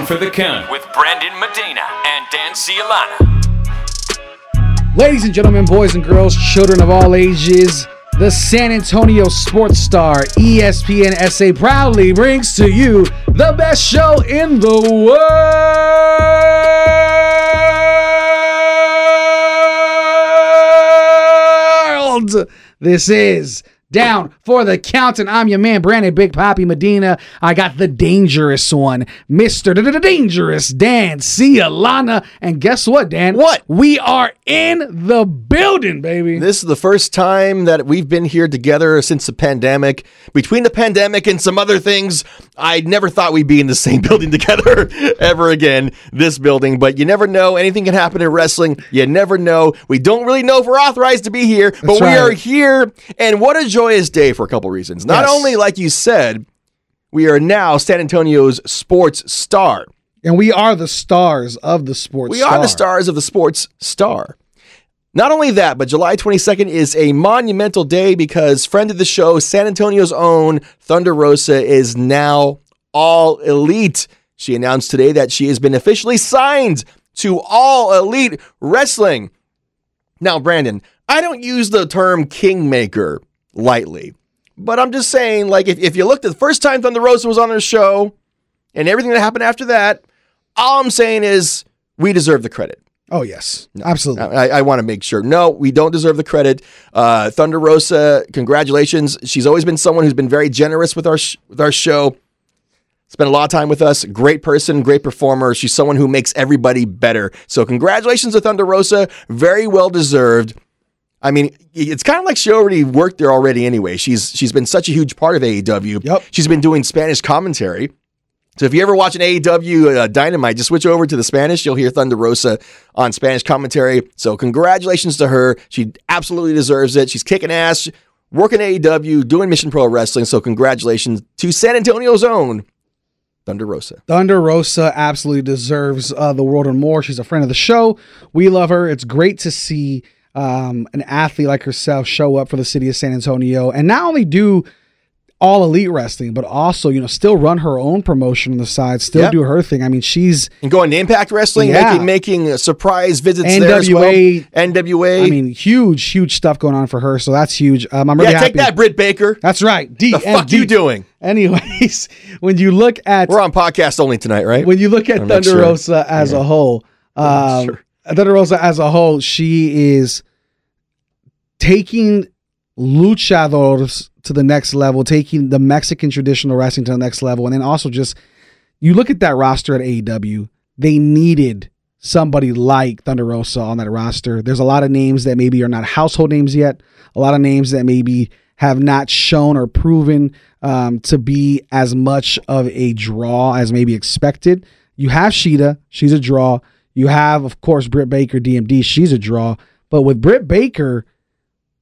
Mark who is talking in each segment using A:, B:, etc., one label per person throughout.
A: Down for the Count with Brandon Medina and Dan Cialana.
B: Ladies and gentlemen, boys and girls, children of all ages, the San Antonio sports star ESPN SA proudly brings to you the best show in the world. This is down for the count, and I'm your man, Brandon Big Poppy Medina. I got the dangerous one, Mr. Da- Da- Da- Dangerous Dan Cialana. And guess what, Dan?
C: What?
B: We are in the building, baby.
C: This is the first time that we've been here together since the pandemic. Between the pandemic and some other things, I never thought we'd be in the same building together ever again. This building, but you never know. Anything can happen in wrestling. You never know. We don't really know if we're authorized to be here, but we
B: right.
C: are here. And what a joyous day for a couple reasons. Not
B: Yes.
C: only, like you said, we are now San Antonio's sports star.
B: and we are the stars of the sports
C: We are the stars of the sports star. Not only that, but July 22nd is a monumental day because friend of the show, San Antonio's own Thunder Rosa, is now all elite. She announced today that she has been officially signed to all elite wrestling. Now, Brandon, I don't use the term kingmaker lightly, but I'm just saying, like, if, if you looked at the first time Thunder Rosa was on her show and everything that happened after that, all I'm saying is we deserve the credit.
B: Oh, yes. Absolutely.
C: I, I want to make sure. No, we don't deserve the credit. Uh, Thunder Rosa, congratulations. She's always been someone who's been very generous with our sh- with our show. Spent a lot of time with us. Great person, great performer. She's someone who makes everybody better. So congratulations to Thunder Rosa. Very well deserved. I mean, it's kind of like she already worked there already anyway. She's she's been such a huge part of AEW.
B: Yep.
C: She's been doing Spanish commentary. So if you ever watch an AEW uh, Dynamite, just switch over to the Spanish. You'll hear Thunder Rosa on Spanish commentary. So congratulations to her. She absolutely deserves it. She's kicking ass, working AEW, doing Mission Pro Wrestling. So congratulations to San Antonio's own Thunder Rosa.
B: Thunder Rosa absolutely deserves uh, the world and more. She's a friend of the show. We love her. It's great to see um, an athlete like herself show up for the city of San Antonio and not only do all elite wrestling, but also you know still run her own promotion on the side, still
C: Yeah.
B: do her thing. I mean, she's
C: And going to Impact Wrestling,
B: Yeah.
C: making making uh, surprise visits there as well.
B: NWA.
C: NWA.
B: I mean, huge, huge stuff going on for her. So that's huge. Um, I'm really
C: yeah,
B: happy.
C: take that, Britt Baker.
B: That's right. D
C: The fuck you doing?
B: Anyways, when you look at
C: We're on podcast only tonight, right?
B: when you look at Thunder
C: sure.
B: Rosa as a whole, um,
C: Sure.
B: Thunder Rosa as a whole, she is taking luchadors to the next level, taking the Mexican traditional wrestling to the next level, and then also just you look at that roster at AEW, they needed somebody like Thunder Rosa on that roster. There's a lot of names that maybe are not household names yet, a lot of names that maybe have not shown or proven um, to be as much of a draw as maybe expected. You have Shida, she's a draw. You have, of course, Britt Baker, DMD, she's a draw. But with Britt Baker,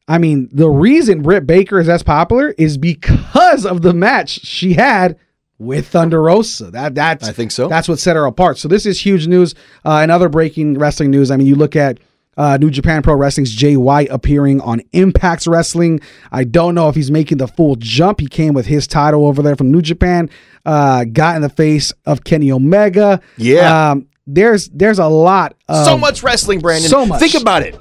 B: I mean, the reason Britt Baker is as popular is because of the match she had with Thunder Rosa. That that's
C: I think so.
B: That's what set her apart. So this is huge news. Uh, and other breaking wrestling news. I mean, you look at uh, New Japan Pro Wrestling's Jay White appearing on Impact's Wrestling. I don't know if he's making the full jump. He came with his title over there from New Japan. Uh, got in the face of Kenny Omega.
C: Yeah.
B: Um, there's there's a lot. Of,
C: so much wrestling, Brandon.
B: so much.
C: Think about it.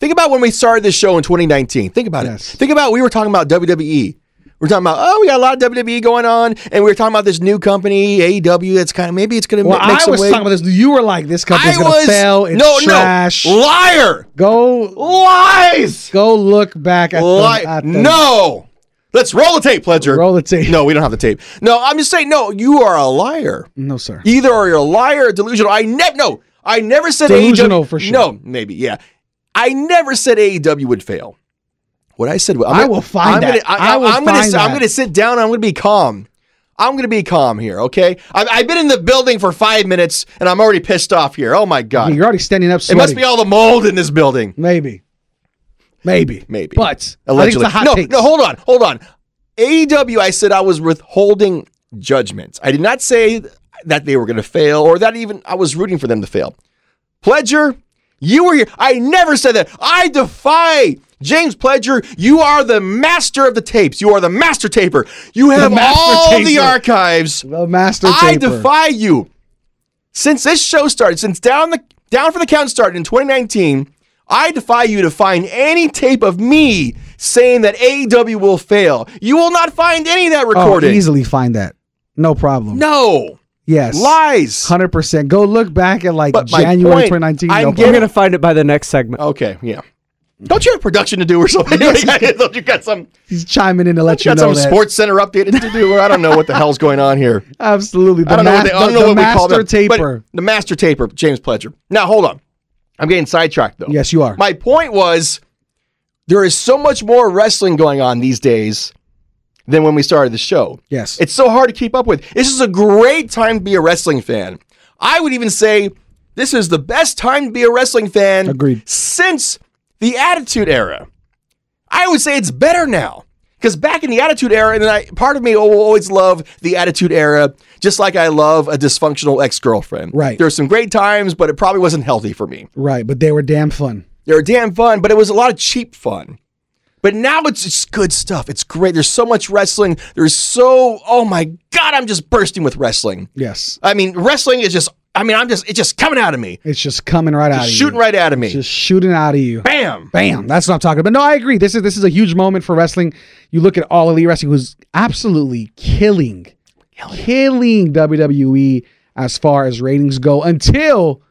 C: Think about when we started this show in 2019. Think about
B: Yes.
C: it. Think about we were talking about WWE. We're talking about oh we got a lot of WWE going on, and we were talking about this new company AEW. That's kind of maybe it's going to
B: Well,
C: make
B: I
C: some
B: was
C: wave.
B: talking about this. You were like, this company's gonna
C: was
B: fail. It's
C: no
B: trash.
C: no liar
B: Go
C: lies.
B: go look back at
C: Li-
B: the, at the
C: no. Let's roll the tape, Pledger.
B: Roll the tape.
C: No, we don't have the tape. No, I'm just saying. No, you are a liar.
B: No, sir.
C: Either are you a liar or delusional. I never no. I never said
B: Delusional
C: AEW,
B: for sure.
C: No, maybe yeah. I never said AEW would fail. What I said, I'm
B: I will find
C: I'm
B: that.
C: Gonna, I,
B: I will
C: am gonna,
B: find
C: I'm gonna sit down. I'm gonna be calm. I'm gonna be calm here. Okay. I've, I've been in the building for five minutes and I'm already pissed off here. Oh my god.
B: You're already standing up.
C: it must be all the mold in this building.
B: maybe, maybe,
C: Maybe.
B: But
C: Allegedly.
B: I think it's a hot
C: no,
B: takes.
C: no, hold on, hold on. AEW, I said I was withholding judgment. I did not say that they were going to fail or that even I was rooting for them to fail. Pledger, you were here. I never said that. I defy James Pledger. You are the master of the tapes. You are the master taper. You have
B: master
C: all the archives.
B: The master
C: I defy you. since this show started, since down the down for the count started in 2019, I defy you to find any tape of me saying that AEW will fail. You will not find any of that
B: oh, recorded.
C: Oh, recording.
B: easily find that. No problem.
C: no
B: Yes.
C: lies.
B: Hundred percent. Go look back at like
C: But
B: January
C: point,
B: 2019.
C: I'm
B: no
C: getting-
D: We're gonna find it by the next segment.
C: Okay, yeah. Don't you have production to do or something? Don't you got some?
B: He's chiming in to let
C: You know?
B: you
C: got
B: know
C: some
B: that.
C: Sports Center update to do, or I don't know what the hell's going on here.
B: Absolutely. The,
C: I don't know what,
B: mas-
C: they, I don't
B: the-
C: know
B: the
C: what we call
B: master
C: them. but
B: taper.
C: the master taper, James Pledger. Now hold on, I'm getting sidetracked though.
B: Yes, you are.
C: My point was, there is so much more wrestling going on these days than when we started the show.
B: yes.
C: It's so hard to keep up with. This is a great time to be a wrestling fan. I would even say this is the best time to be a wrestling fan
B: Agreed.
C: since the Attitude Era. I would say it's better now. Because back in the Attitude Era, and I, part of me will always love the Attitude Era, just like I love a dysfunctional ex girlfriend.
B: Right.
C: There were some great times, but it probably wasn't healthy for me.
B: right, but they were damn fun.
C: They were damn fun, but it was a lot of cheap fun. But now it's just good stuff. It's great. There's so much wrestling. There's so, oh my God, I'm just bursting with wrestling.
B: Yes.
C: I mean, wrestling is just, I mean, I'm just, it's just coming out of me.
B: It's just coming right out of you.
C: Shooting
B: you.
C: right out of me.
B: Just shooting out of you.
C: Bam.
B: Bam. That's what I'm talking about. No, I agree. This is this is a huge moment for wrestling. You look at all elite wrestling who's absolutely killing, killing WWE as far as ratings go until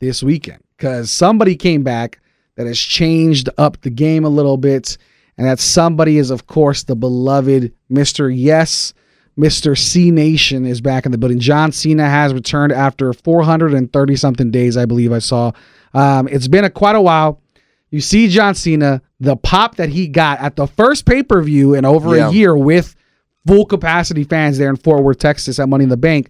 B: this weekend. Because somebody came back that has changed up the game a little bit. And that somebody is, of course, the beloved Mr. Yes, Mr. Cenation is back in the building. John Cena has returned after 430 something days, I believe I saw. Um, it's been a quite a while. You see John Cena, the pop that he got at the first pay per view in over
C: Yeah.
B: a year with full capacity fans there in Fort Worth, Texas at Money in the Bank.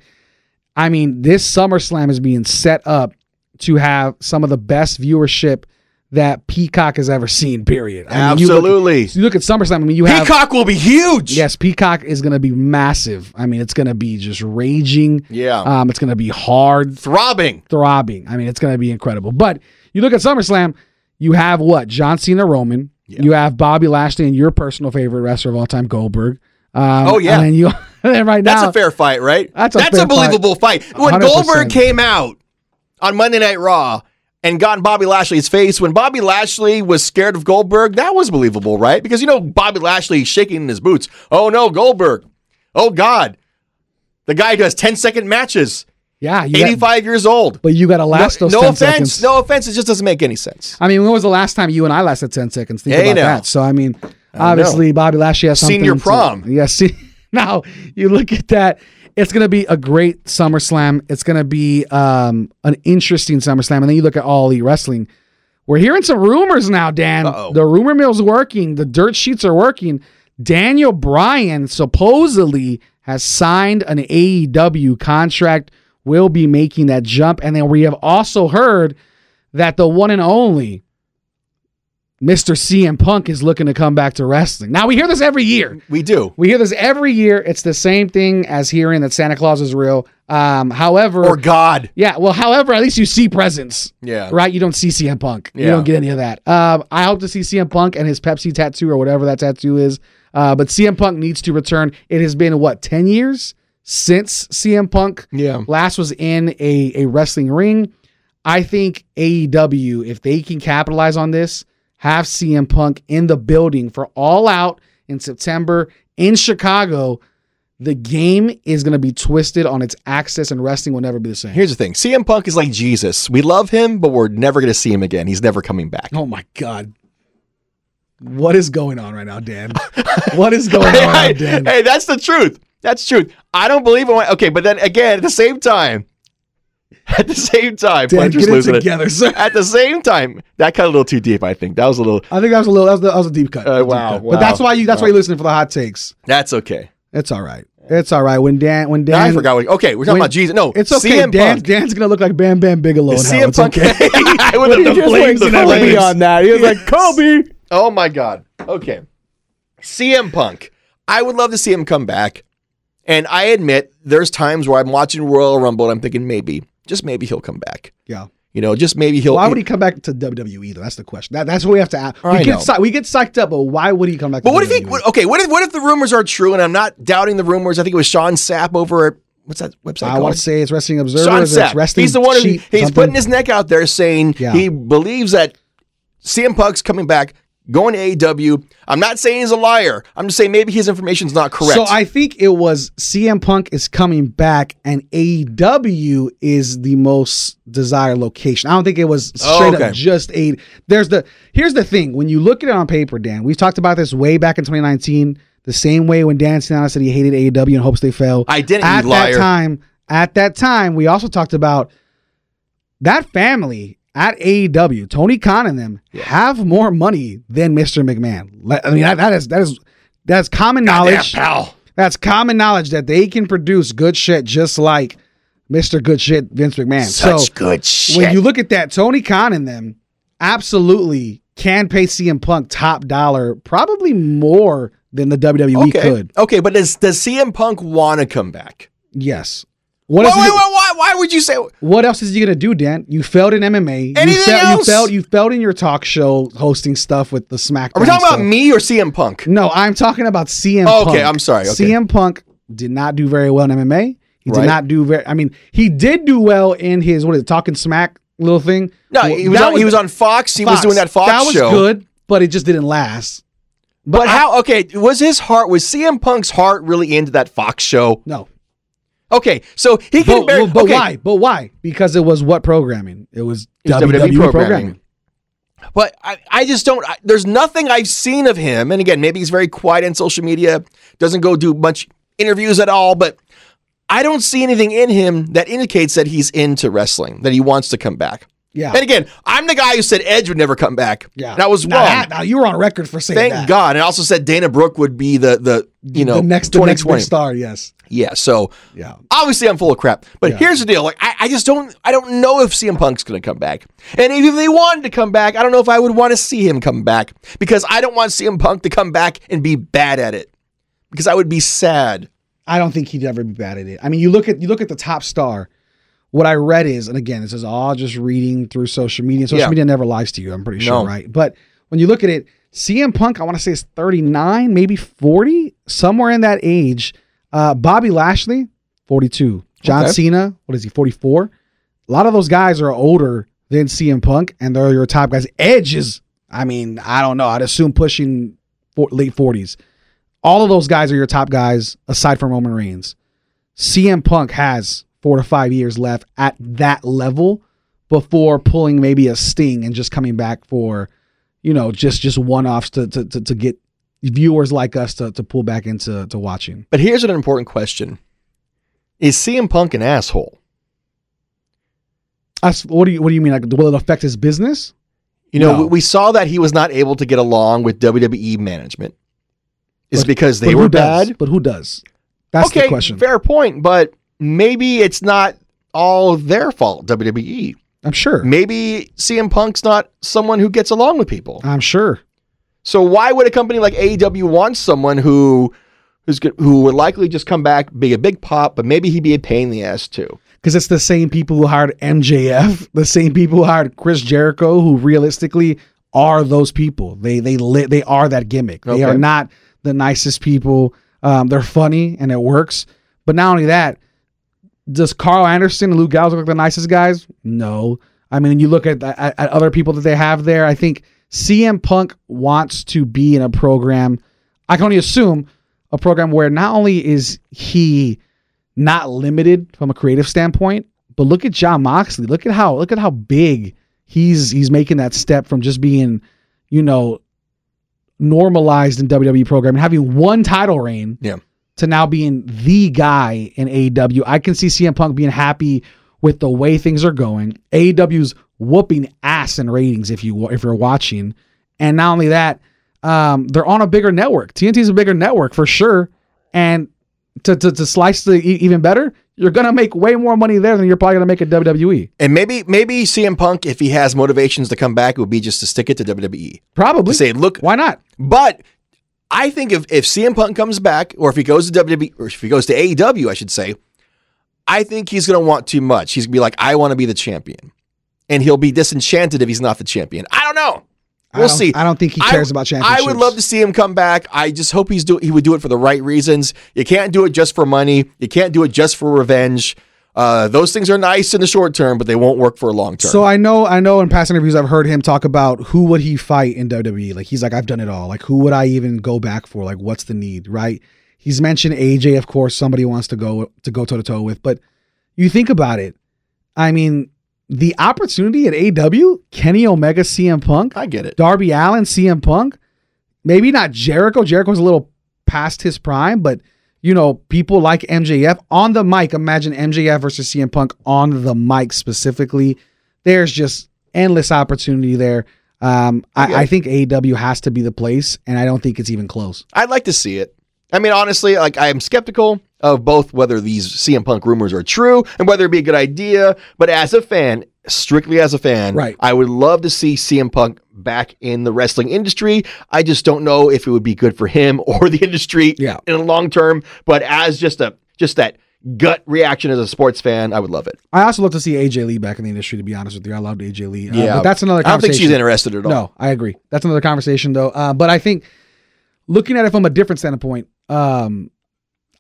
B: I mean, this SummerSlam is being set up to have some of the best viewership that Peacock has ever seen, period. I mean, you look-
C: Absolutely.
B: you look at SummerSlam, I mean, you have.
C: Peacock will be huge.
B: Yes, Peacock is going to be massive. I mean, it's going to be just raging.
C: Yeah.
B: Um, it's going to be hard,
C: Throbbing.
B: throbbing. I mean, it's going to be incredible. But you look at SummerSlam, you have what? John Cena, Roman. You have Bobby Lashley and your personal favorite wrestler of all time, Goldberg. Um,
C: Oh, yeah.
B: And then you and right now, That's
C: a fair fight, right?
B: That's a
C: That's a believable fight. When
B: 100%.
C: Goldberg came out on Monday Night Raw and got in Bobby Lashley's face, when Bobby Lashley was scared of Goldberg, that was believable, right? Because you know Bobby Lashley shaking in his boots. Oh no, Goldberg. Oh God. The guy does 10 second matches,
B: yeah, you got-
C: 85 years old.
B: but you got to
C: No,
B: last those
C: no
B: 10
C: offense.
B: seconds.
C: No offense. It just doesn't make any sense.
B: I mean, when was the last time you and I lasted 10 seconds? Think
C: Hey,
B: about
C: now.
B: that. So, I mean, obviously, Bobby Lashley has something.
C: Senior
B: to-
C: prom.
B: yeah, see, now you look at that. It's going to be a great SummerSlam. It's going to be um, an interesting SummerSlam. And then you look at All Elite Wrestling. We're hearing some rumors now, Dan.
C: Uh-oh.
B: The rumor mill's working. The dirt sheets are working. Daniel Bryan supposedly has signed an AEW contract, will be making that jump. And then we have also heard that the one and only Mr. CM Punk is looking to come back to wrestling. Now we hear this every year.
C: We do.
B: We hear this every year. It's the same thing as hearing that Santa Claus is real. Um, however,
C: Or God.
B: yeah, well, however, at least you see presence,
C: Yeah.
B: right? You don't see CM Punk.
C: Yeah.
B: You don't get any of that. Um, I hope to see CM Punk and his Pepsi tattoo or whatever that tattoo is. Uh, but CM Punk needs to return. It has been what ten years since CM Punk
C: Yeah.
B: last was in a, a wrestling ring. I think AEW, if they can capitalize on this, have CM Punk in the building for All Out in September in Chicago, the game is going to be twisted on its axis and wrestling will never be the same.
C: Here's the thing CM Punk is like Jesus. We love him, but we're never going to see him again. He's never coming back.
B: oh my God. What is going on right now, Dan? what is going on,
C: hey,
B: Dan?
C: hey, that's the truth. That's the truth. I don't believe it. Okay, but then again, at the same time, at the same time,
B: Dan, get it
C: losing
B: together, sir.
C: At the same time, that cut a little too deep. I think that was a little.
B: I think that was a little. That was, that was a deep cut.
C: Uh,
B: was deep
C: wow,
B: cut.
C: wow,
B: But that's why you. That's why you're listening for the hot takes.
C: That's okay.
B: It's all right. It's all right. When Dan. When
C: Now
B: Dan.
C: I forgot. What, okay, we're talking
B: when-
C: about Jesus. No,
B: It's okay.
C: CM
B: Dan,
C: Punk.
B: Dan's gonna look like Bam Bam Bigelow. hell.
C: CM
B: It's
C: Punk.
B: okay.
C: with
D: He
C: the
D: just
C: flames,
D: went
C: the
D: on that. He was like Kobe.
C: Oh my God. Okay. CM Punk. I would love to see him come back. And I admit there's times where I'm watching Royal Rumble and I'm thinking maybe, just maybe he'll come back.
B: yeah.
C: You know, just maybe he'll.
B: Why would he come back to WWE? Though that's the question. That, that's what we have to ask. We get we get psyched up, but why would he come back?
C: But what if he?
B: WWE?
C: okay, what if what if the rumors are true? And I'm not doubting the rumors. I think it was Sean Sapp over at what's that website
B: I
C: called?
B: want to say it's Wrestling Observer.
C: Sean Sapp.
B: Wrestling
C: He's the one who he's
B: something.
C: putting his neck out there saying
B: Yeah.
C: he believes that CM Punk's coming back, going to AEW. I'm not saying he's a liar. I'm just saying maybe his information's not correct.
B: So I think it was CM Punk is coming back, and AEW is the most desired location. I don't think it was
C: Oh,
B: straight
C: okay.
B: up just a. There's the here's the thing when you look at it on paper, Dan. We've talked about this way back in 2019. The same way when Dan Sinatra said he hated AEW and hopes they fail.
C: Identity
B: at
C: liar.
B: that time. At that time, we also talked about that family at AEW, Tony Khan and them have more money than Mr. McMahon. I mean, that, that is that is that's common knowledge.
C: pal.
B: That's common knowledge that they can produce good shit just like Mr. Good Shit Vince McMahon.
C: Such
B: so
C: good shit.
B: when you look at that, Tony Khan and them absolutely can pay CM Punk top dollar, probably more than the WWE
C: okay.
B: could.
C: Okay, but does does CM Punk want to come back?
B: Yes. What
C: Wait,
B: else,
C: wait,
B: is
C: wait,
B: he,
C: why, why would you say?
B: what else is he gonna do, Dan? You failed in MMA.
C: Anything
B: you failed,
C: else?
B: You failed. You failed in your talk show hosting stuff with the SmackDown.
C: Are we talking
B: stuff.
C: about me or CM Punk?
B: No, I'm talking about CM
C: Oh,
B: Punk.
C: okay, I'm sorry, okay.
B: CM Punk did not do very well in MMA. He did
C: Right.
B: not do very. I mean, he did do well in his what is it, talking smack little thing.
C: No, he was, on, he was on Fox. He was doing that Fox
B: That was
C: show.
B: good, but it just didn't last.
C: But
B: I-
C: how? Okay, was his heart? Was CM Punk's heart really into that Fox show?
B: No,
C: Okay, so he can.
B: but,
C: bear,
B: but
C: okay,
B: why? But why? Because it was what programming? It was
C: It was
B: WWE,
C: WWE
B: programming.
C: programming. But I, I just don't. I, there's nothing I've seen of him. And again, maybe he's very quiet on social media, doesn't go do much interviews at all. But I don't see anything in him that indicates that he's into wrestling, that he wants to come back.
B: Yeah,
C: And again, I'm the guy who said Edge would never come back.
B: yeah.
C: that was
B: Now
C: wrong.
B: that- now you were on record for saying
C: Thank
B: that.
C: God. And I also said Dana Brooke would be the the you know
B: the next, the next
C: 2020.
B: big star. Yes.
C: Yeah. So
B: Yeah.
C: obviously I'm full of crap. But
B: Yeah.
C: here's the deal: like I, I just don't I don't know if CM Punk's going to come back. And even if they wanted to come back, I don't know if I would want to see him come back because I don't want CM Punk to come back and be bad at it because I would be sad.
B: I don't think he'd ever be bad at it. I mean, you look at you look at the top star. What I read is, and again, this is all just reading through social media. Social
C: Yeah.
B: media never lies to you. I'm pretty sure,
C: No.
B: right? But when you look at it, CM Punk, I want to say is 39, maybe 40, somewhere in that age. Uh, Bobby Lashley, 42. John
C: Okay.
B: Cena, what is he, 44? A lot of those guys are older than CM Punk, and they're your top guys. Edge is, I mean, I don't know. I'd assume pushing four, late 40s. All of those guys are your top guys aside from Roman Reigns. CM Punk has four to five years left at that level before pulling maybe a sting and just coming back for, you know, just just one offs to, to to to get viewers like us to to pull back into to watching.
C: But here's an important question: Is CM Punk an asshole?
B: Us, what do you what do you mean? Like, will it affect his business?
C: You know,
B: No.
C: we, saw that he was not able to get along with WWE management. Is because they were
B: who does?
C: bad?
B: But who does? That's
C: okay,
B: the question.
C: fair point. But maybe it's not all their fault. WWE.
B: I'm sure.
C: Maybe CM Punk's not someone who gets along with people.
B: I'm sure.
C: So why would a company like AEW want someone who who's good, who would likely just come back, be a big pop, but maybe he'd be a pain in the ass too?
B: because it's the same people who hired MJF, the same people who hired Chris Jericho, who realistically are those people. They they li- they are that gimmick. They
C: Okay.
B: are not the nicest people. Um, they're funny and it works. But not only that, does Karl Anderson and Luke Gallows look the nicest guys? No. I mean, you look at, at at other people that they have there. I think CM Punk wants to be in a program. I can only assume a program where not only is he not limited from a creative standpoint, but look at Jon Moxley. Look at how look at how big he's he's making that step from just being, you know, normalized in WWE program and having one title reign
C: Yeah.
B: To now being the guy in AEW. I can see CM Punk being happy with the way things are going. AEW's whooping ass in ratings if you if you're watching, and not only that, um, they're on a bigger network. TNT's a bigger network for sure, and to to, to slice the even better, you're gonna make way more money there than you're probably gonna make at WWE.
C: And maybe maybe CM Punk, if he has motivations to come back, it would be just to stick it to WWE.
B: Probably
C: To say, look,
B: why not?
C: But I think if, if CM Punk comes back, or if he goes to WWE, or if he goes to AEW, I should say, I think he's going to want too much. He's going to be like, I want to be the champion. And he'll be disenchanted if he's not the champion. I don't know. We'll
B: don't-
C: see.
B: I don't think he
C: I-
B: cares about championships.
C: I would love to see him come back. I just hope he's do he would do it for the right reasons. You can't do it just for money. You can't do it just for revenge. Uh, those things are nice in the short term, but they won't work for a long term.
B: So I know, I know. In past interviews, I've heard him talk about who would he fight in WWE. Like he's like, I've done it all. Like who would I even go back for? Like what's the need, right? He's mentioned AJ, of course. Somebody wants to go to go toe to toe with, but you think about it. I mean, the opportunity at AW, Kenny Omega, CM Punk,
C: I get it.
B: Darby Allin, CM Punk, maybe not Jericho. Jericho's a little past his prime, but you know, people like MJF on the mic. Imagine MJF versus CM Punk on the mic specifically. There's just endless opportunity there. Um. I, I think AEW has to be the place, and I don't think it's even close.
C: I'd like to see it. I mean, honestly, like I am skeptical of both whether these CM Punk rumors are true and whether it'd be a good idea. But as a fan, strictly as a fan,
B: Right.
C: I would love to see CM Punk back in the wrestling industry. I just don't know if it would be good for him or the industry
B: Yeah.
C: in the long term. But as just a just that gut reaction as a sports fan, I would love it.
B: I also love to see AJ Lee back in the industry. To be honest with you, I loved AJ Lee. Uh,
C: Yeah.
B: but that's another.
C: I don't think she's interested at all.
B: No, I agree. That's another conversation though. Uh, but I think looking at it from a different standpoint, um,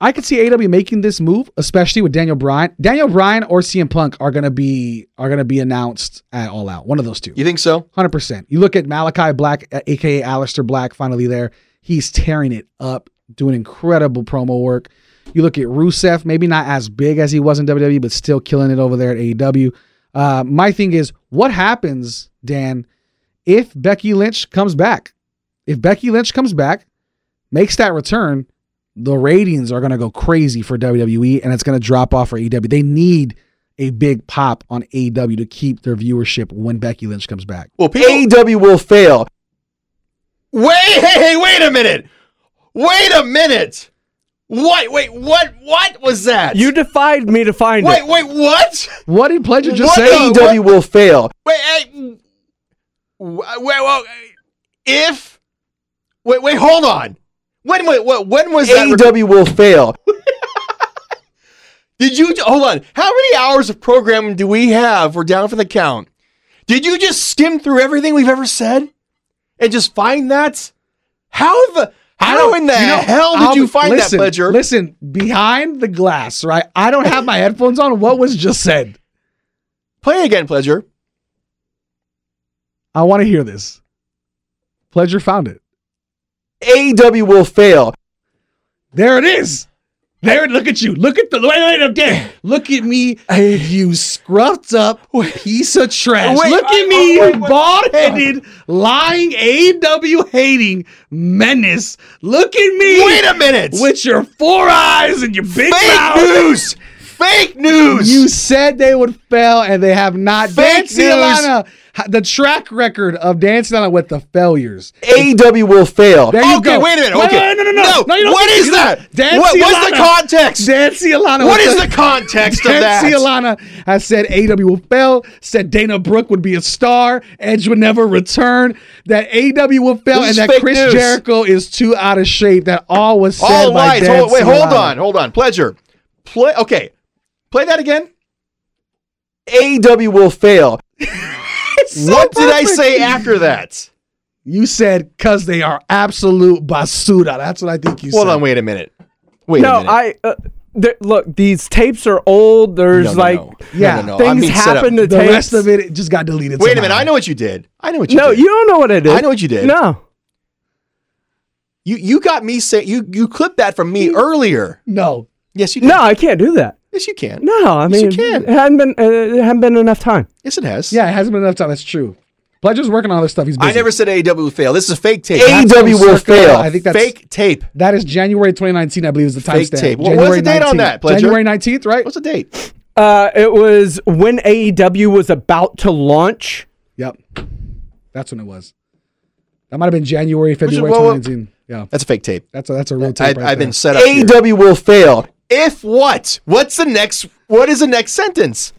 B: I could see AW making this move, especially with Daniel Bryan. Daniel Bryan or CM Punk are gonna be are gonna be announced at All Out. One of those two.
C: You think so?
B: Hundred percent. You look at Malakai Black, uh, aka Aleister Black, finally there. He's tearing it up, doing incredible promo work. You look at Rusev, maybe not as big as he was in WWE, but still killing it over there at AEW. Uh, my thing is, what happens, Dan, if Becky Lynch comes back? If Becky Lynch comes back, makes that return, the ratings are going to go crazy for WWE and it's going to drop off for AEW. They need a big pop on AEW to keep their viewership when Becky Lynch comes back.
C: Well, AEW will fail. Wait, hey, hey, wait a minute. Wait a minute. What? Wait, what? What was that?
D: You defied me to find
C: wait,
D: it.
C: wait, what?
B: What did Pledger just
C: What
B: say?
C: AEW will fail. Wait, hey, wait, wait, wait, if wait, wait, hold on. When, wait, what? When was that? AEW will fail. Did you hold on? How many hours of programming do we have? We're down for the count. Did you just skim through everything we've ever said and just find that? How the how in the
B: You know,
C: hell did
B: I'll-
C: you find
B: listen,
C: that, Pledger?
B: Listen, behind the glass, right? I don't have my headphones on. What was just said?
C: Play again, Pledger.
B: I want to hear this. Pledger found it.
C: AEW will fail.
B: There it is. There, look at you. Look at the wait, wait, again. Look at me, you scruffed up piece of trash.
C: Wait,
B: look at
C: I-
B: me,
C: wait,
B: you bald headed, lying, AW hating menace. Look at me.
C: Wait a minute.
B: With your four eyes and your big
C: Fake
B: mouth.
C: news. Fake news.
B: You said they would fail, and they have not.
C: Fake
B: Dancing
C: news.
B: Alana, the track record of Dan Cialana with the failures.
C: AEW will fail.
B: There you
C: okay,
B: go.
C: wait a minute. Okay,
B: wait, no, no, no. No, you don't
C: what
B: you
C: that?
B: Dancing
C: what, what's the context?
B: Dan Cialana.
C: What
B: with
C: the context of that?
B: Dan Cialana has said AW will fail, said Dana Brooke would be a star, Edge would never return, that AW will fail,
C: This
B: and that Chris
C: news.
B: Jericho is too out of shape. That all was said
C: All
B: by
C: lies. Hold, wait, hold
B: Alana.
C: on, hold on. Pledger. Play. Okay, play that again. AEW will fail.
B: So
C: what did I say after that?
B: You said because they are absolute basura. That's what I think you
C: Hold
B: said.
C: Hold on, wait a minute. Wait a
D: no. I uh, th- look. These tapes are old. There's
C: No, no,
D: like
C: no.
B: Yeah,
C: no, no, no. I'm
D: things
C: being set
D: happen to
B: the
D: tapes.
B: rest of it, it just got deleted.
C: Wait a minute. I know what you did. I know what you did.
D: No,
C: did.
D: you don't know what I did.
C: I know what you did.
D: No,
C: You you got me say you you clipped that from me earlier.
B: No,
C: Yes, you did.
D: no, I can't do that.
C: Yes, you can.
D: No, I
C: Yes, you can.
D: it hadn't been uh, it hadn't been enough time.
C: Yes, it has.
B: yeah, it hasn't been enough time. That's true. Pledger's working on other stuff. He's busy.
C: I never said AEW will fail. This is a fake tape.
B: That's
C: AEW will fail.
B: I think that's-
C: fake tape.
B: That is January 2019, I believe, is the
C: Fake
B: timestamp.
C: tape. What-
B: January
C: what's the date on that, Pledger?
B: January 19th, right?
C: What's the date?
D: Uh, it was when AEW was about to launch.
B: Yep. That's when it was. That might have been January, February
C: whoa, whoa.
B: 2019. Yeah.
C: That's a fake tape.
B: That's a, that's a real
C: I,
B: tape right
C: I've been set up. AEW will fail. If what? What's the next? What is the next sentence?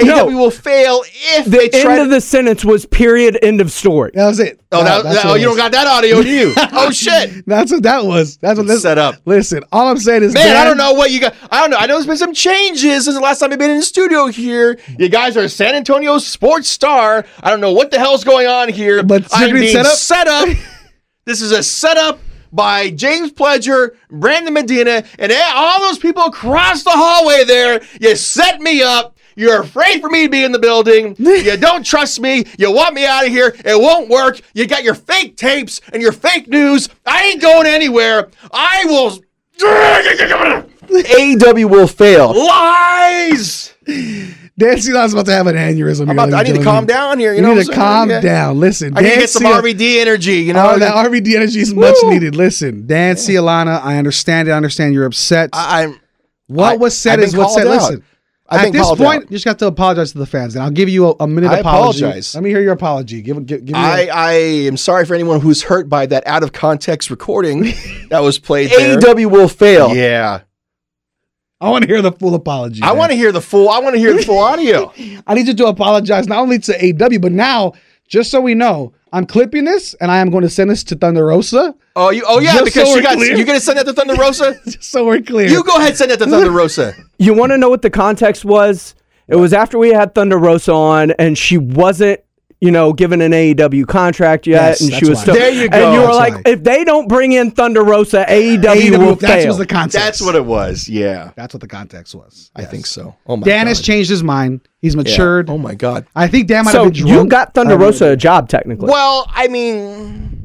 D: No.
C: AEW will fail if
D: The
C: they try
D: end
C: to
D: of the sentence was period. End of story.
B: That was it.
C: Oh, that,
B: that's
C: that- oh,
B: what
C: oh
B: it
C: you don't
B: was.
C: got that audio, do you? oh shit.
B: That's what that was. That's what this
C: Set up.
B: Listen, all I'm saying is,
C: Man, I don't know what you got. I don't know. I know there's been some changes since the last time I've been in the studio here. You guys are a San Antonio sports star. I don't know what the hell's going on here.
B: But
C: I'm
B: secret
C: being
B: setup?
C: set up. this is a setup by James Pledger, Brandon Medina, and eh, all those people across the hallway there. You set me up. You're afraid for me to be in the building. You don't trust me. You want me out of here. It won't work. You got your fake tapes and your fake news. I ain't going anywhere. I will. AEW will fail. Lies.
B: Dan Cena's about to have an aneurysm. Here,
C: about to- I need to calm down here. You
B: You
C: know
B: need to calm
C: Yeah.
B: down. Listen,
C: I need to get some
B: Cena-
C: RVD energy. You know,
B: Oh, that RVD energy is much needed. Listen, Dan Cialana, I understand it. I understand you're upset.
C: I, I'm.
B: what
C: I-
B: was said is what's said.
C: out.
B: Listen, at this point,
C: out.
B: you just got to apologize to the fans, and I'll give you a, a minute
C: I
B: apology.
C: apologize.
B: Let me hear your apology. Give, give, give me.
C: I,
B: a-
C: I am sorry for anyone who's hurt by that out of context recording that was played.
B: AEW will fail.
C: Yeah.
B: I want to hear the full apology.
C: I want to hear the full. I want to hear the full audio.
B: I need you to apologize not only to AW, but now, just so we know, I'm clipping this, and I am going to send this to Thunder Rosa,
C: Oh, you. Oh, yeah.
B: Just
C: because
B: so
C: you
B: we're
C: got.
B: clear.
C: You gonna send that to Thunder Rosa?
B: just so we're clear.
C: you go ahead. Send that to Thunder Rosa.
D: You want to know what the context was? It was after we had Thunder Rosa on, and she wasn't, you know, given an AEW contract yet,
B: Yes,
D: and she was
B: why.
D: still.
C: There you go.
D: And you were
B: That's
D: like,
B: why.
D: if they don't bring in Thunder Rosa, AEW, will
B: AEW, that
D: fail.
B: was the context.
C: That's what it was. Yeah.
B: That's what the context was.
C: I think so. Oh my
B: Dan
C: god.
B: has changed his mind. He's
C: Yeah.
B: matured.
C: Oh my god.
B: I think Dan might
D: so
B: have been drunk.
D: you got Thunder Rosa a job technically.
C: Well, I mean,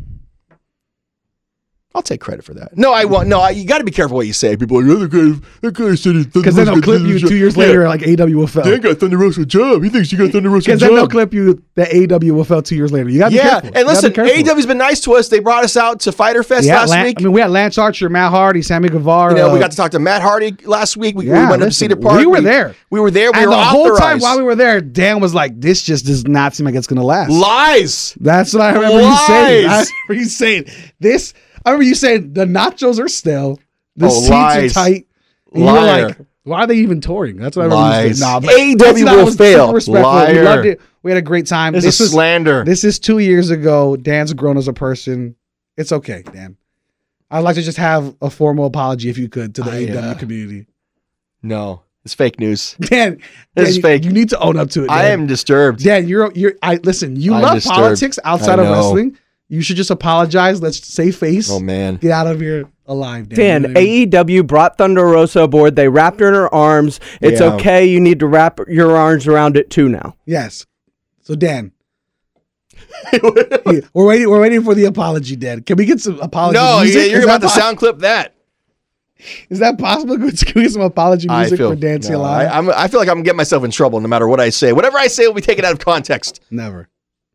C: I'll take credit for that. No, I won't. No, I, you got to be careful what you say. People are like, "Oh, that guy, that guy said he
B: Because then they'll clip you two years later, like AW will fail.
C: Dan got Thunder Rosa job. He thinks he got Thunder Rosa a
B: Because then they'll clip you that AW will fail two years later. You got to be
C: Yeah,
B: careful.
C: and listen,
B: be.
C: AEW's been nice to us. They brought us out to Fyter Fest
B: Yeah,
C: last week.
B: I mean, we had Lance Archer, Matt Hardy, Sammy Guevara.
C: you know, we got to talk to Matt Hardy last week. We, we
B: Yeah,
C: went up to
B: listen,
C: Cedar Park.
B: we were there.
C: We were there. We
B: and
C: were
B: the whole time while we were there, Dan was like, "This just does not seem like it's going to last."
C: lies.
B: That's what I remember you saying. I
C: Lies.
B: remember you saying this. I remember you saying the nachos are stale, the
C: Oh,
B: seats
C: lies.
B: are tight. And you were like, "Why are they even touring?" That's what I remember
C: Lies.
B: Nah, but
C: AEW
B: that's not-
C: will fail.
B: respectful. We
C: Liar.
B: loved it. We had a great time.
C: This
B: this
C: is slander.
B: This is two years ago. Dan's grown as a person. It's okay, Dan. I'd like to just have a formal apology, if you could, to the
C: I,
B: AEW
C: uh,
B: community.
C: no, it's fake news.
B: Dan,
C: This
B: Dan,
C: is
B: you-
C: fake.
B: You need to own up to it.
C: I am disturbed.
B: Dan, you're you're. I listen. You
C: I'm
B: love
C: disturbed.
B: politics outside of wrestling. You should just apologize. Let's save face.
C: Oh man.
B: Get out of here alive, Dan.
D: Dan,
B: You know what I mean?
D: AEW brought Thunder Rosa aboard. They wrapped her in her arms. It's
C: Yeah.
D: okay. You need to wrap your arms around it too now.
B: Yes. So Dan, yeah, we're waiting. We're waiting for the apology, Dan. Can we get some apology?
C: No,
B: music?
C: you- you're
B: Is
C: about to
B: po-
C: sound clip that.
B: Is that possible? Can we get some apology music
C: feel.
B: for Dan
C: no, I, I'm, I feel like I'm getting myself in trouble no matter what I say. Whatever I say will be taken out of context.
B: Never.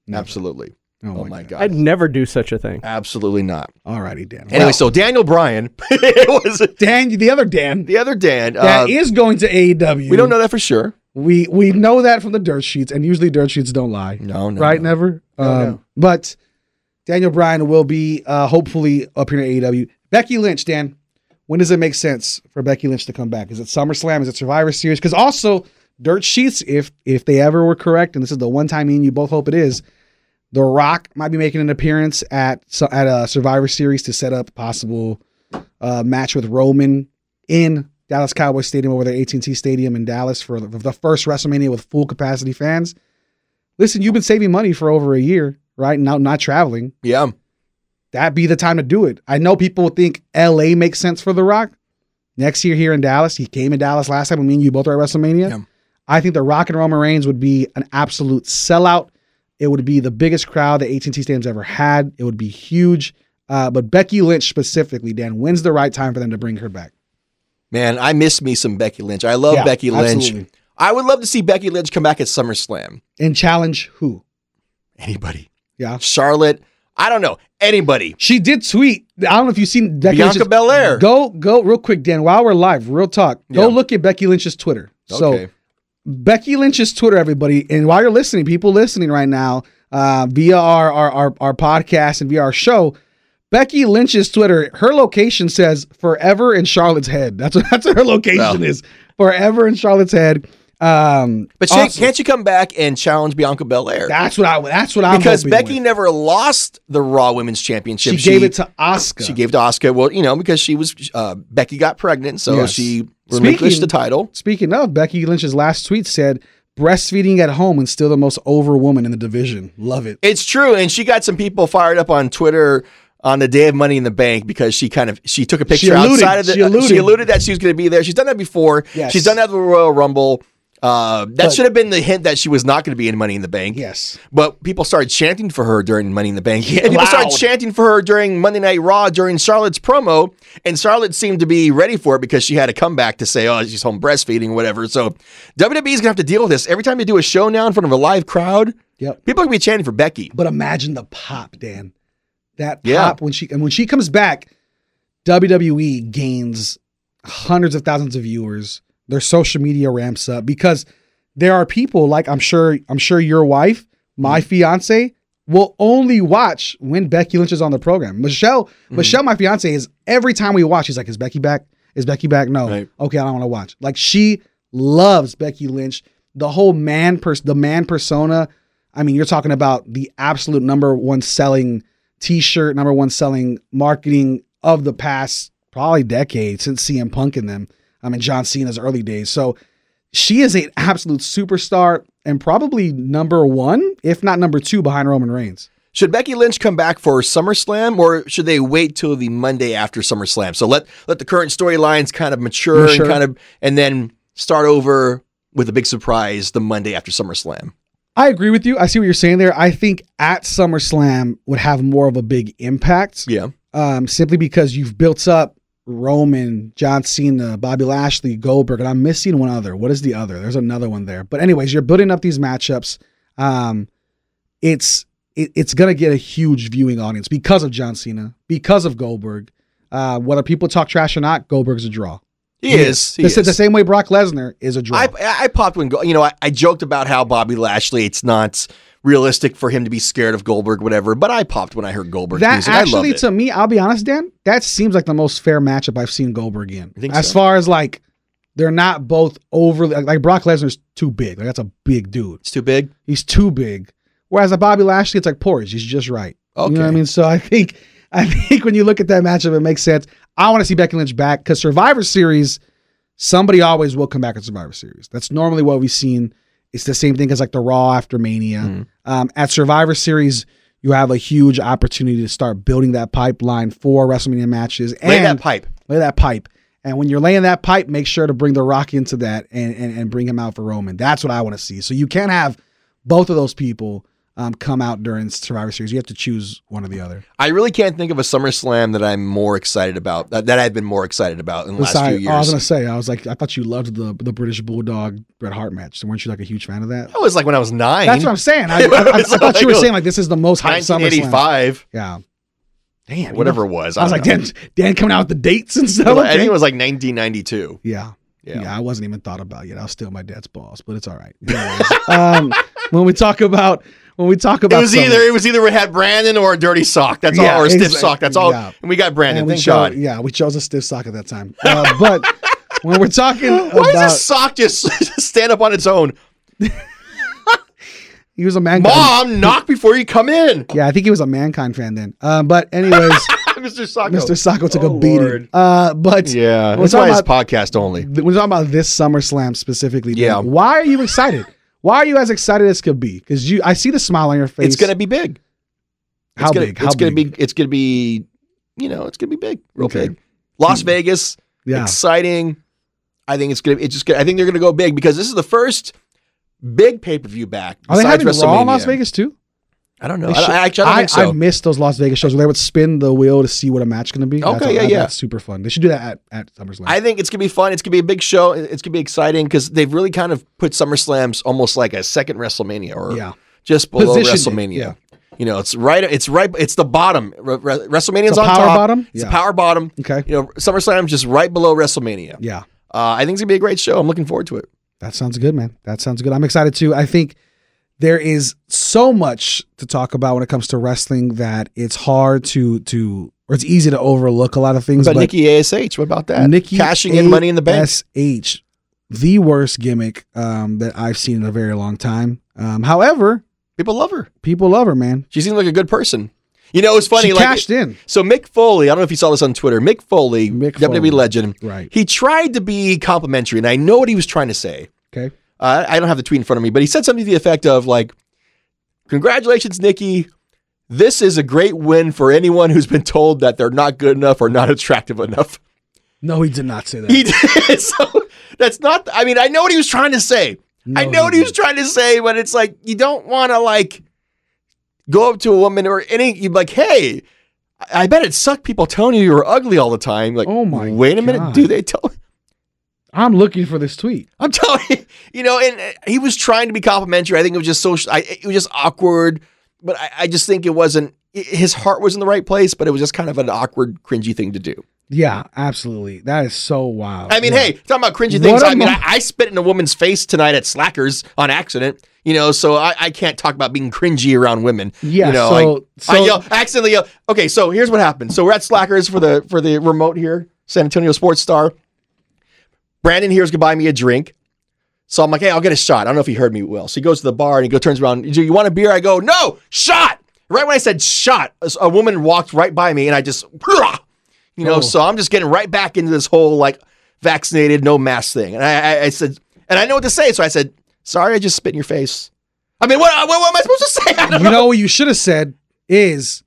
B: Never.
C: Absolutely.
B: Oh,
C: Oh,
B: my
C: my
B: God.
C: god.
D: I'd never do such a thing.
C: Absolutely not.
B: Alrighty, Dan.
C: Anyway,
B: Well,
C: so Daniel Bryan it was
B: Dan, the other Dan,
C: the other Dan.
B: that
C: uh,
B: is going to AEW.
C: we don't know that for sure.
B: We we know that from the dirt sheets, and usually dirt sheets don't lie.
C: No, no,
B: right?
C: no.
B: Never.
C: No,
B: um,
C: no.
B: But Daniel Bryan will be uh, hopefully up here in AEW. Becky Lynch, Dan. When does it make sense for Becky Lynch to come back? Is it SummerSlam? Is it Survivor Series? Because also dirt sheets, if if they ever were correct, and this is the one time me and you both hope it is, The Rock might be making an appearance at at a Survivor Series to set up possible uh, match with Roman in Dallas Cowboys Stadium over their AT&T Stadium in Dallas for the, the first WrestleMania with full capacity fans. Listen, you've been saving money for over a year, right? Now not traveling.
C: Yeah.
B: That'd be the time to do it. I know people think LA makes sense for The Rock. Next year here in Dallas, he came in Dallas last time when me and you both were at WrestleMania.
C: Yeah.
B: I think The Rock and Roman Reigns would be an absolute sellout. It would be the biggest crowd that AT&T Stadium's ever had. It would be huge. Uh, but Becky Lynch specifically, Dan, when's the right time for them to bring her back?
C: Man, I miss me some Becky Lynch. I love
B: Yeah,
C: Becky Lynch.
B: absolutely.
C: I would love to see Becky Lynch come back at SummerSlam.
B: And challenge who?
C: Anybody.
B: Yeah.
C: Charlotte. I don't know. Anybody.
B: She did tweet. I don't know if you've seen Becky
C: Bianca
B: Lynch's-
C: Belair.
B: Go, go real quick, Dan. While we're live, real talk. Go
C: Yeah.
B: look at Becky Lynch's Twitter. So
C: Okay.
B: Becky Lynch's Twitter, everybody, and while you're listening, people listening right now uh, via our, our our our podcast and via our show, Becky Lynch's Twitter, her location says "forever in Charlotte's head." That's what that's what her location
C: Wow.
B: is. Forever in Charlotte's head. Um,
C: But she,
B: also-
C: can't you come back and challenge Bianca Belair?
B: that's what I. That's what I'm
C: because Becky
B: with.
C: never lost the Raw Women's Championship.
B: She, gave it to Asuka.
C: She gave it to Asuka. Well, you know, because she was uh, Becky got pregnant, so
B: Yes.
C: she relinquished
B: Speaking-
C: the title.
B: Speaking of, Becky Lynch's last tweet said, "Breastfeeding at home and still the most over woman in the division. Love it."
C: It's true, and she got some people fired up on Twitter on the day of Money in the Bank because she kind of she took a picture
B: alluded.
C: outside of the.
B: She alluded.
C: she alluded that she was going to be there. She's done that before.
B: Yes.
C: She's done that at the Royal Rumble. Uh, that
B: But-
C: should have been the hint that she was not going to be in Money in the Bank.
B: Yes.
C: But people started chanting for her during Money in the Bank. And people started chanting for her during Monday Night Raw during Charlotte's promo. And Charlotte seemed to be ready for it because she had a comeback to say, oh, she's home breastfeeding whatever. So WWE's going to have to deal with this. Every time they do a show now in front of a live crowd,
B: Yep.
C: people are going to be chanting for Becky.
B: But imagine the pop, Dan. That pop
C: Yeah.
B: when she and when she comes back, WWE gains hundreds of thousands of viewers. Their social media ramps up because there are people like I'm sure I'm sure your wife, my fiance, will only watch when Becky Lynch is on the program. Michelle,
C: Mm-hmm.
B: Michelle, my fiance, is every time we watch, she's like, "Is Becky back? Is Becky back? No.
C: Right.
B: Okay, I don't want to watch." Like she loves Becky Lynch. The whole man pers- the man persona. I mean, you're talking about the absolute number one selling T-shirt, number one selling marketing of the past probably decade since CM Punk and them. I mean, John Cena's early days. So she is an absolute superstar and probably number one, if not number two, behind Roman Reigns.
C: Should Becky Lynch come back for SummerSlam or should they wait till the Monday after SummerSlam? So let let the current storylines kind of mature,
B: Mature.
C: and kind of and then start over with a big surprise the Monday after SummerSlam.
B: I agree with you. I see what you're saying there. I think at SummerSlam would have more of a big impact.
C: Yeah.
B: um, simply because you've built up Roman, John Cena, Bobby Lashley, Goldberg, and I'm missing one other. What is the other? There's another one there. But anyways, you're building up these matchups. Um, it's it, it's gonna get a huge viewing audience because of John Cena, because of Goldberg. Uh, whether people talk trash or not, Goldberg's a draw.
C: He is. He
B: This
C: is.
B: the same way Brock Lesnar is a draw.
C: I, I popped when you know I, I joked about how Bobby Lashley it's not realistic for him to be scared of Goldberg whatever but I popped when I heard Goldberg's
B: that
C: music I
B: actually, to me, I'll be honest, Dan, that seems like the most fair matchup I've seen Goldberg in. As
C: so?
B: far as like, they're not both overly like, like Brock Lesnar's too big. Like that's a big dude.
C: it's too big.
B: He's too big. Whereas a Bobby Lashley, it's like porridge. He's just right. You know what I mean? So I think I think when you look at that matchup, it makes sense. I want to see Becky Lynch back because Survivor Series, somebody always will come back at Survivor Series. That's normally what we've seen. It's the same thing as like the Raw after Mania.
C: Mm-hmm.
B: Um, at Survivor Series, you have a huge opportunity to start building that pipeline for WrestleMania matches and
C: Lay that pipe.
B: lay that pipe. And when you're laying that pipe, make sure to bring the Rock into that and and, and bring him out for Roman. That's what I want to see. So you can't have both of those people um, come out during Survivor Series. You have to choose one or the other.
C: I really can't think of a SummerSlam that I'm more excited about that, that I've been more excited about in the last few
B: years. I was gonna say, I was like, I thought you loved the the British Bulldog Bret Hart match. So weren't you like a huge fan of that?
C: That was like when I was nine.
B: That's what I'm saying. I, I, I, I thought you were saying like this is the most hyped SummerSlam.
C: 1985,
B: Yeah. Damn. you
C: whatever
B: know,
C: it was.
B: I was like,
C: know.
B: Dan, Dan coming out with the dates and stuff.
C: I think it was like 1992.
B: Yeah.
C: Yeah.
B: yeah. I wasn't even thought about yet. I was still my dad's boss, but it's all right. Anyways, um, when we talk about when we talk about
C: It
B: was
C: either it was either we had Brandon or a dirty sock. That's
B: Yeah,
C: all, or a stiff
B: exa-
C: sock. That's all.
B: yeah.
C: And we got Brandon.
B: and we
C: Thank
B: chose,
C: God.
B: yeah, we chose a stiff sock at that time. Uh, but when we're talking
C: Why
B: about,
C: does this sock just stand up on its own?
B: he was a mankind.
C: Mom, knock before you come in.
B: Yeah, I think he was a mankind fan then. Um, but anyways,
C: Mr. Socko.
B: Mr. Socko took
C: Oh,
B: a beating. Uh, but
C: Yeah,
B: we're
C: that's why
B: talking
C: it's
B: about,
C: podcast only.
B: th- we're talking about this SummerSlam specifically.
C: Yeah.
B: Why are you excited? Why are you as excited as could be? Because you, I see the smile on your face.
C: It's gonna be big. It's
B: how
C: gonna,
B: big? How
C: it's gonna be. It's gonna be. You know, it's gonna be big, real
B: Okay.
C: big. Las hmm. Vegas,
B: Yeah.
C: exciting. I think it's gonna. It's just. Gonna, I think they're gonna go big because this is the first big pay per view back.
B: Are they having Raw in Las Vegas too?
C: I don't know. I, I actually I don't think so.
B: I missed those Las Vegas shows where they would spin the wheel to see what a match going to be.
C: Okay,
B: That's-
C: yeah,
B: that-
C: yeah.
B: That's super fun. They should do that at, at SummerSlam.
C: I think it's gonna be fun. It's gonna be a big show. It's gonna be exciting because they've really kind of put SummerSlams almost like a second WrestleMania or
B: yeah.
C: just below
B: Positioned it,
C: WrestleMania.
B: yeah.
C: You know, it's right. It's right. It's the bottom. Re- Re- WrestleMania's
B: It's a
C: on
B: power
C: top.
B: bottom?
C: It's a
B: Yeah.
C: power bottom.
B: Okay.
C: You know, SummerSlam's just right below WrestleMania.
B: Yeah.
C: Uh, I think it's gonna be a great show. I'm looking forward to it.
B: That sounds good, man. That sounds good. I'm excited too. I think there is so much to talk about when it comes to wrestling that it's hard to to or it's easy to overlook a lot of things.
C: But
B: but
C: Nikki Ash, what about that?
B: Nikki
C: cashing in Money in the Bank.
B: Sh. the worst gimmick um, that I've seen in a very long time. Um, however,
C: People love her.
B: people love her, man.
C: She seems like a good person. You know, it's funny.
B: she
C: like,
B: cashed in.
C: So Mick Foley, I don't know if you saw this on Twitter. Mick Foley,
B: Mick
C: WWE
B: Foley.
C: legend,
B: Right.
C: he tried to be complimentary, and I know what he was trying to say.
B: Okay.
C: Uh, I don't have the tweet in front of me, but he said something to the effect of like, "Congratulations, Nikki. This is a great win for anyone who's been told that they're not good enough or not attractive enough."
B: No, he did not say that.
C: He did. so that's not. I mean, I know what he was trying to say. I know what he was trying to say, but it's like you don't want to like go up to a woman or any. You're like, hey, I bet it sucked people telling you you were ugly all the time. Like,
B: Oh my
C: wait a minute, do they tell?
B: I'm looking for this tweet.
C: I'm telling you, you know, and uh, he was trying to be complimentary. I think it was just so. I, it was just awkward, but I, I just think it wasn't. His heart was in the right place, but it was just kind of an awkward, cringy thing to do.
B: Yeah, absolutely. That is so wild.
C: I mean,
B: Yeah.
C: hey, talking about cringy things. I mean, I, I spit in a woman's face tonight at Slackers on accident. You know, so I, I can't talk about being cringy around women.
B: Yeah,
C: you know,
B: so-
C: I, I
B: so-
C: yell, I accidentally yell. Okay, so here's what happened. So we're at Slackers for the for the remote here, San Antonio Sports Star. Brandon here's gonna buy me a drink. So I'm like, hey, I'll get a shot. I don't know if he heard me well. So he goes to the bar and he go turns around. Do you want a beer? I go, no, shot. Right when I said shot, a, woman walked right by me and I just, you know.
B: Oh.
C: So I'm just getting right back into this whole like vaccinated, no mask thing. And I, I, I said, and I know what to say. So I said, sorry, I just spit in your face. I mean, what, what, what am I supposed to say?
B: You know what you should have said is,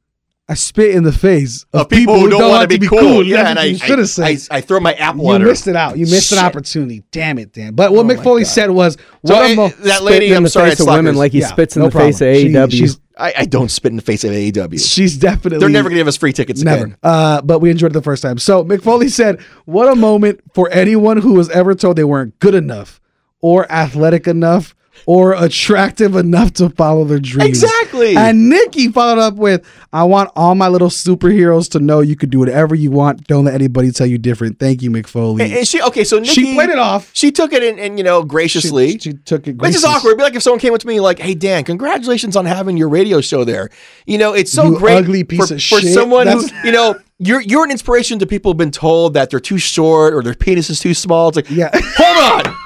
B: I spit in the face of,
C: Of people, who don't want
B: want
C: to be cool. Yeah,
B: That's
C: and
B: what
C: I,
B: should have said.
C: I, I, throw my apple water.
B: you
C: at her.
B: missed it out. You missed an opportunity. Damn it, Dan. But what
C: Oh
B: Mick Foley
C: God.
B: said was,
C: So
B: what a
C: I-
B: mo-
C: that lady, I'm sorry,
D: face
C: at
D: of women like he
B: Yeah,
D: spits in
B: no
D: the face of
B: problem. She-
D: AEW.
B: she's
C: I, I don't spit in the face of AEW.
B: she's definitely
C: They're never going to give us free tickets
B: Never.
C: again.
B: Uh, but we enjoyed it the first time. So Mick Foley said, "What a moment for anyone who was ever told they weren't good enough, or athletic enough, or attractive enough to follow their dreams."
C: Exactly.
B: And Nikki followed up with, "I want all my little superheroes to know you could do whatever you want. Don't let anybody tell you different." Thank you, Mick Foley.
C: And, and she okay, so Nikki,
B: she played it off.
C: She took it and, and you know graciously.
B: She, she took it.
C: Which is awkward. It'd be like if someone came up to me like, "Hey Dan, congratulations on having your radio show there." You know, it's so
B: You
C: great
B: ugly piece
C: for,
B: of
C: for
B: shit.
C: someone who, you know, you're you're an inspiration to people who've been told that they're too short or their penis is too small. It's like,
B: Yeah.
C: hold on.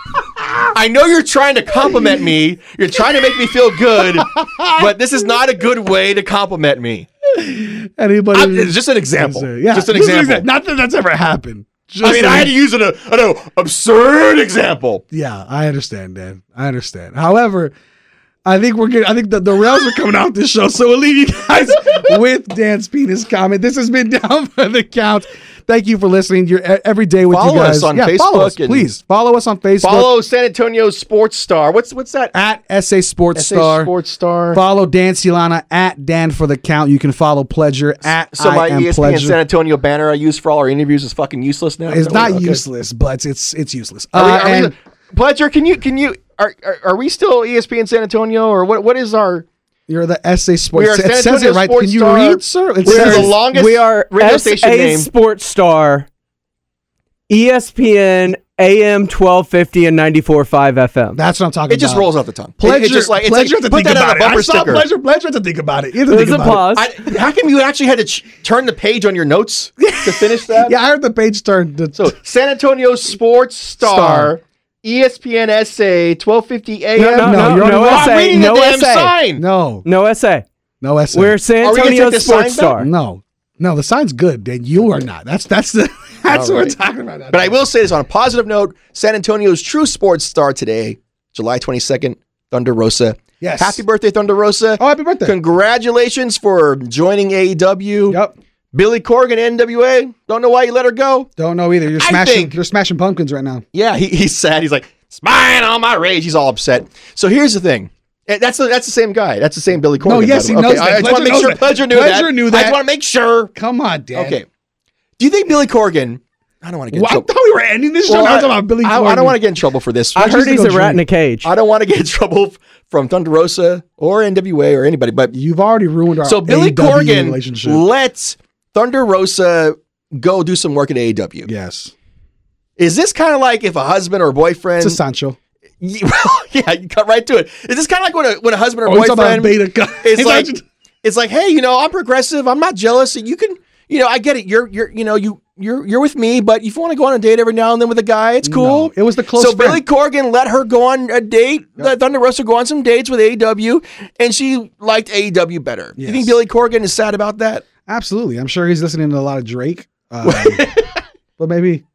C: I know you're trying to compliment me. You're trying to make me feel good, but this is not a good way to compliment me.
B: Anybody?
C: I'm- it's just an example.
B: Yeah,
C: Just an example.
B: Not that that's ever happened. Just
C: I mean,
B: an
C: I had to use an, uh, an absurd example.
B: Yeah, I understand, Dan. I understand. However, I think we're getting. I think the, the rails are coming off this show, so we'll leave you guys with Dan's penis comment. This has been down for the count. Thank you for listening. You're every day with
C: Follow
B: you guys.
C: us on
B: yeah, follow us,
C: Facebook
B: please follow us on Facebook
C: Follow San Antonio Sports Star. What's what's that?
B: at SA Sports
C: SA
B: Star.
C: Sports Star.
B: Follow Dan Cialana at Dan for the count. You can follow Pledger at
C: So my
B: I am
C: ESPN
B: Pleasure.
C: San Antonio banner I use for all our interviews is fucking useless now.
B: It's not
C: okay.
B: useless, but it's it's useless.
C: Are we-
B: Uh,
C: are we-
B: and
C: Pledger, can you can you are, are are we still ESPN San Antonio or what? What is our?
B: You're the SA Sports.
C: We are
B: it
C: San
B: says
C: Antonio
B: it right.
C: Sports
B: Can you
C: Star.
B: read, sir? It
C: We are
B: says
C: the longest
D: we are
C: radio
D: SA
C: station name.
D: Sports Star, ESPN AM 1250 and 94.5 FM.
B: That's what I'm talking about.
C: It just rolls off the tongue. It-
B: Pleasure,
C: it's just like it's
B: pleasure
C: like,
B: to
C: put
B: think
C: that
B: about
C: on a
B: it. I
C: bumper
B: saw
C: sticker.
B: pleasure, pleasure to think about it. You have to
D: There's
B: think
D: a
B: about
D: pause.
C: I, how come you actually had to ch- turn the page on your notes to finish
B: It.
C: that?
B: Yeah, I heard the page turn. To,
C: So San Antonio Sports Star,
B: Star.
C: ESPN SA, twelve fifty AM.
D: No, no,
B: No,
D: no,
B: you're
D: no,
B: on
D: SA.
C: reading
D: No
C: the damn sign.
B: no,
D: No SA.
B: no essay.
D: We're San
C: Are we gonna
D: Antonio
C: take the sign
D: Sports
C: back?
D: Star.
B: no, no. The sign's good, Dan. You are not. That's that's the that's
C: All
B: what we're talking about. Now.
C: But I will say this on a positive note: San Antonio's true sports star today, July twenty second, Thunder Rosa.
B: Yes.
C: Happy birthday, Thunder Rosa!
B: Oh, happy birthday.
C: Congratulations for joining AEW.
B: Yep.
C: Billy Corgan, NWA. Don't know why you let her go.
B: Don't know either. You're smashing.
C: think-
B: You're smashing pumpkins right now.
C: Yeah, he, he's sad. He's like, spying on my rage. He's all upset. So here's the thing. Eh, That's the, that's the same guy. That's the same Billy Corgan.
B: No,
C: by
B: yes, he knows
C: Okay,
B: that.
C: I just want to make sure
B: that.
C: Pledger knew
B: Pledger
C: that.
B: knew
C: I just want to make sure.
B: Come on, Dan.
C: Okay. Do you think Billy Corgan? I don't want to get in
B: Well, I thought we were ending this show.
C: Well, I,
B: we're talking about Billy
C: I- I don't want to get in trouble for this.
D: I
B: Let's
D: heard he's
B: go
D: a rat in a cage.
C: I don't want to get in trouble from Thunder Rosa or NWA or anybody, but
B: You've already ruined our
C: so Billy
B: AEW
C: Corgan
B: relationship.
C: lets Thunder Rosa go do some work at AEW.
B: yes,
C: Is this kind of like if a husband or boyfriend?
B: it's a Sancho.
C: Well, yeah, you cut right to it. Is this kind of like when a when a husband or
B: Oh, he's talking about
C: boyfriend
B: beta.
C: is like it's like, hey, you know, I'm progressive. I'm not jealous. You can you know, I get it. You're you're you know you you're you're with me, but if you want to go on a date every now and then with a guy, it's cool.
B: No, it was the close
C: So
B: friend.
C: Billy Corgan let her go on a date. Let Thunder Rosa go on some dates with AEW, and she liked AEW better. You think Billy Corgan is sad about that?
B: Absolutely. I'm sure he's listening to a lot of Drake. Um, but maybe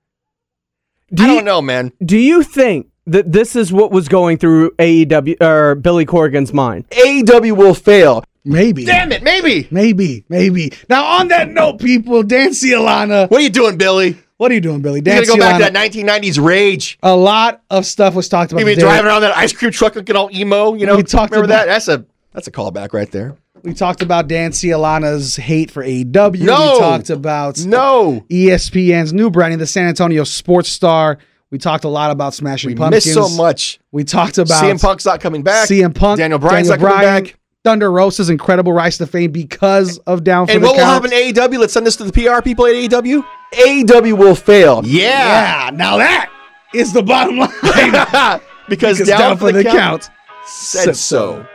D: Do
C: I
D: you,
C: don't know, man.
D: do you think that this is what was going through AEW or Billy Corgan's mind?
C: AEW will fail.
B: maybe.
C: Damn it, maybe.
B: Maybe, maybe. Now, on that note, people, Dan Cialana.
C: What are you doing, Billy?
B: What are you doing, Billy?
C: You
B: Dan
C: gotta go back to that 1990s rage.
B: A lot of stuff was talked about.
C: You mean driving around that ice cream truck looking all emo? You know,
B: We talked
C: remember
B: about-
C: that? That's a that's a callback right there.
B: We talked about Dan Cialana's hate for AEW.
C: No.
B: We talked about
C: No,
B: ESPN's new branding, the San Antonio Sports Star. We talked a lot about Smashing
C: we
B: Pumpkins.
C: missed so much.
B: We talked about
C: CM Punk's not coming back.
B: CM Punk,
C: Daniel Bryan's not coming
B: Bryan,
C: back.
B: Thunder Rosa's incredible rise to fame because of Down for
C: And
B: the
C: what will happen to AEW? Let's send this to the PR people at AEW. AEW will fail.
B: Yeah, now that is the bottom line.
C: because,
B: because
C: down, for the, count,
B: count
C: said so.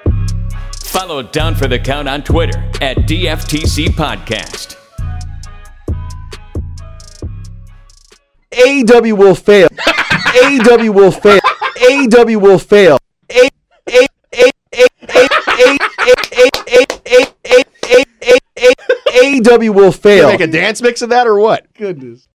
A: Follow Down for the Count on Twitter at DFTC Podcast.
C: AW will fail. AW will fail. AW will fail. A- A- A- A- A- A- A- A- A- A- A- A- A- will fail. Make a dance mix of that or what?
B: Goodness.